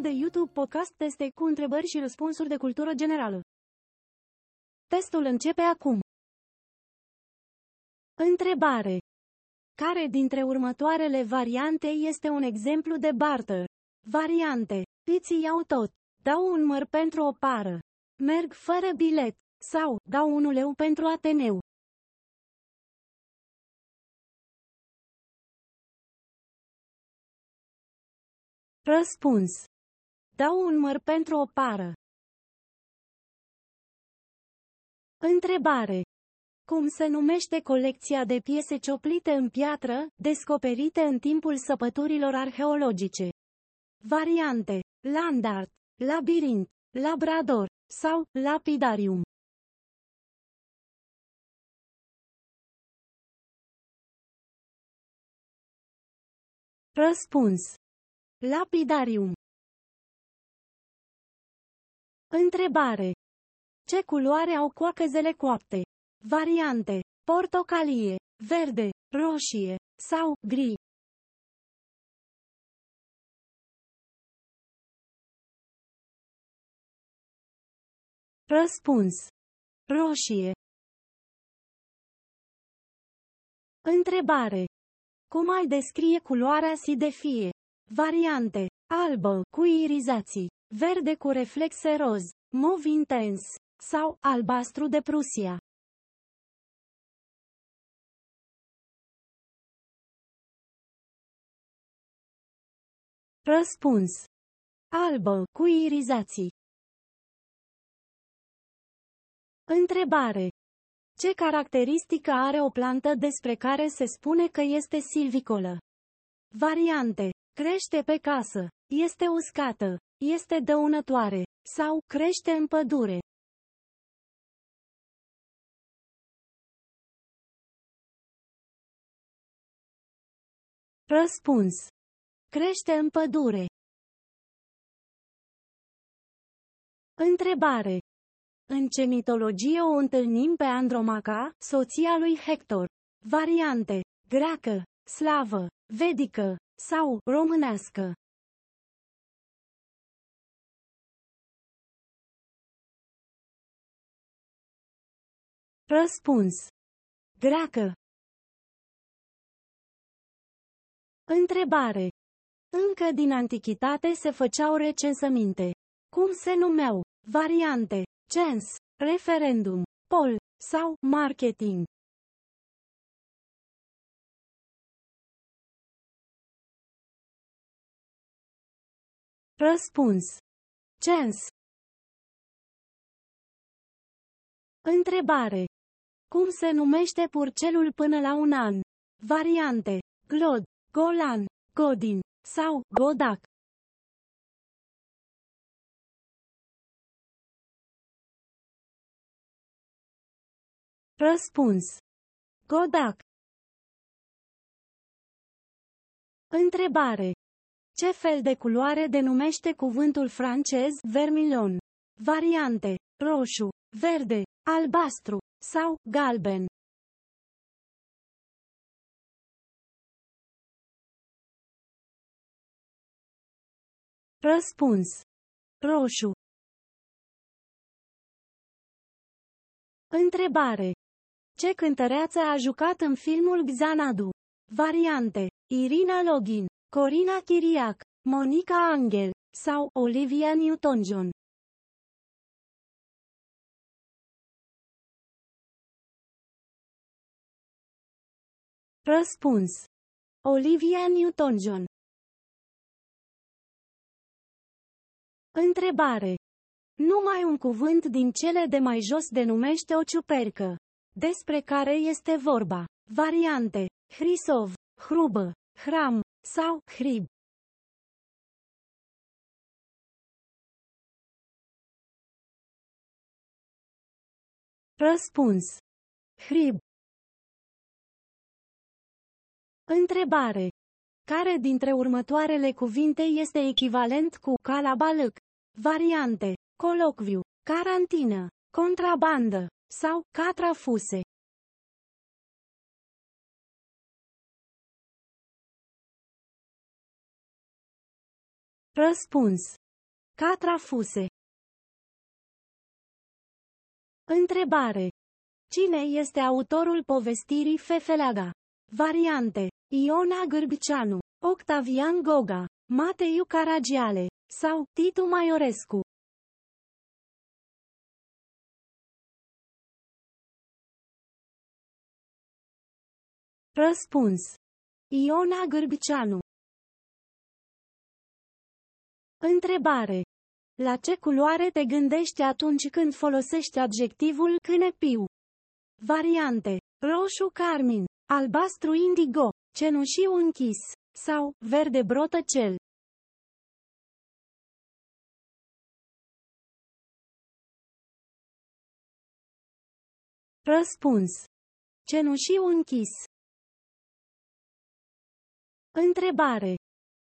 Canalul de YouTube Podcast Teste cu întrebări și răspunsuri de cultură generală. Testul începe acum. Întrebare. Care dintre următoarele variante este un exemplu de barter? Variante. Îți iau tot. Dau un măr pentru o pară. Merg fără bilet. Sau, dau un leu pentru Ateneu. Răspuns. Dau un măr pentru o pară. Întrebare. Cum se numește colecția de piese cioplite în piatră, descoperite în timpul săpăturilor arheologice? Variante. Landart, labirint, labrador sau lapidarium. Răspuns. Lapidarium. Întrebare. Ce culoare au coacăzele coapte? Variante. Portocalie, verde, roșie sau gri. Răspuns. Roșie. Întrebare. Cum ai descrie culoarea si de fie? Variante. Albă, cu irizații. Verde cu reflexe roz. Mov intens. Sau albastru de Prusia. Răspuns. Albă, cu irizații. Întrebare. Ce caracteristică are o plantă despre care se spune că este silvicolă? Variante. Crește pe casă. Este uscată. Este dăunătoare. Sau crește în pădure. Răspuns. Crește în pădure. Întrebare. În ce mitologie o întâlnim pe Andromaca, soția lui Hector? Variante. Greacă, slavă, vedică sau românească. Răspuns. Greacă. Întrebare. Încă din antichitate se făceau recensăminte. Cum se numeau? Variante. Cens, referendum, poll sau marketing. Răspuns. Cens. Întrebare. Cum se numește purcelul până la un an? Variante. Glod, Golan, Godin sau Godac. Răspuns. Godac. Întrebare. Ce fel de culoare denumește cuvântul francez vermilion? Variante. Roșu, verde, albastru sau galben. Răspuns. Roșu. Întrebare. Ce cântăreață a jucat în filmul Xanadu? Variante. Irina Login, Corina Chiriac, Monica Angel sau Olivia Newton-John. Răspuns. Olivia Newton-John. Întrebare. Numai un cuvânt din cele de mai jos denumește o ciupercă. Despre care este vorba. Variante. Hrisov, hrubă, hram sau hrib. Răspuns. Hrib. Întrebare. Care dintre următoarele cuvinte este echivalent cu calabalâc? Variante. Colocviu, carantină, contrabandă sau catrafuse. Răspuns. Catrafuse. Întrebare. Cine este autorul povestirii Fefeleaga? Variante. Iona Gârbicianu, Octavian Goga, Mateiu Caragiale sau Titu Maiorescu. Răspuns. Iona Gârbicianu. Întrebare. La ce culoare te gândești atunci când folosești adjectivul cânepiu? Variante. Roșu carmin, albastru indigo, cenușiu închis sau verde brotăcel. Răspuns. Cenușiu închis. Întrebare.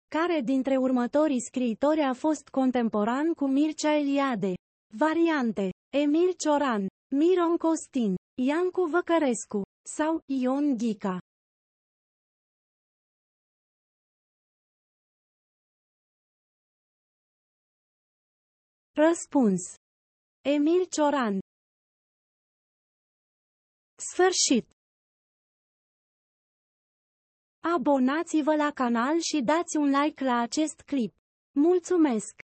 Care dintre următorii scriitori a fost contemporan cu Mircea Eliade? Variante. Emil Cioran, Miron Costin, Iancu Văcărescu sau Ion Ghica. Răspuns. Emil Cioran. Sfârșit. Abonați-vă la canal și dați un like la acest clip. Mulțumesc!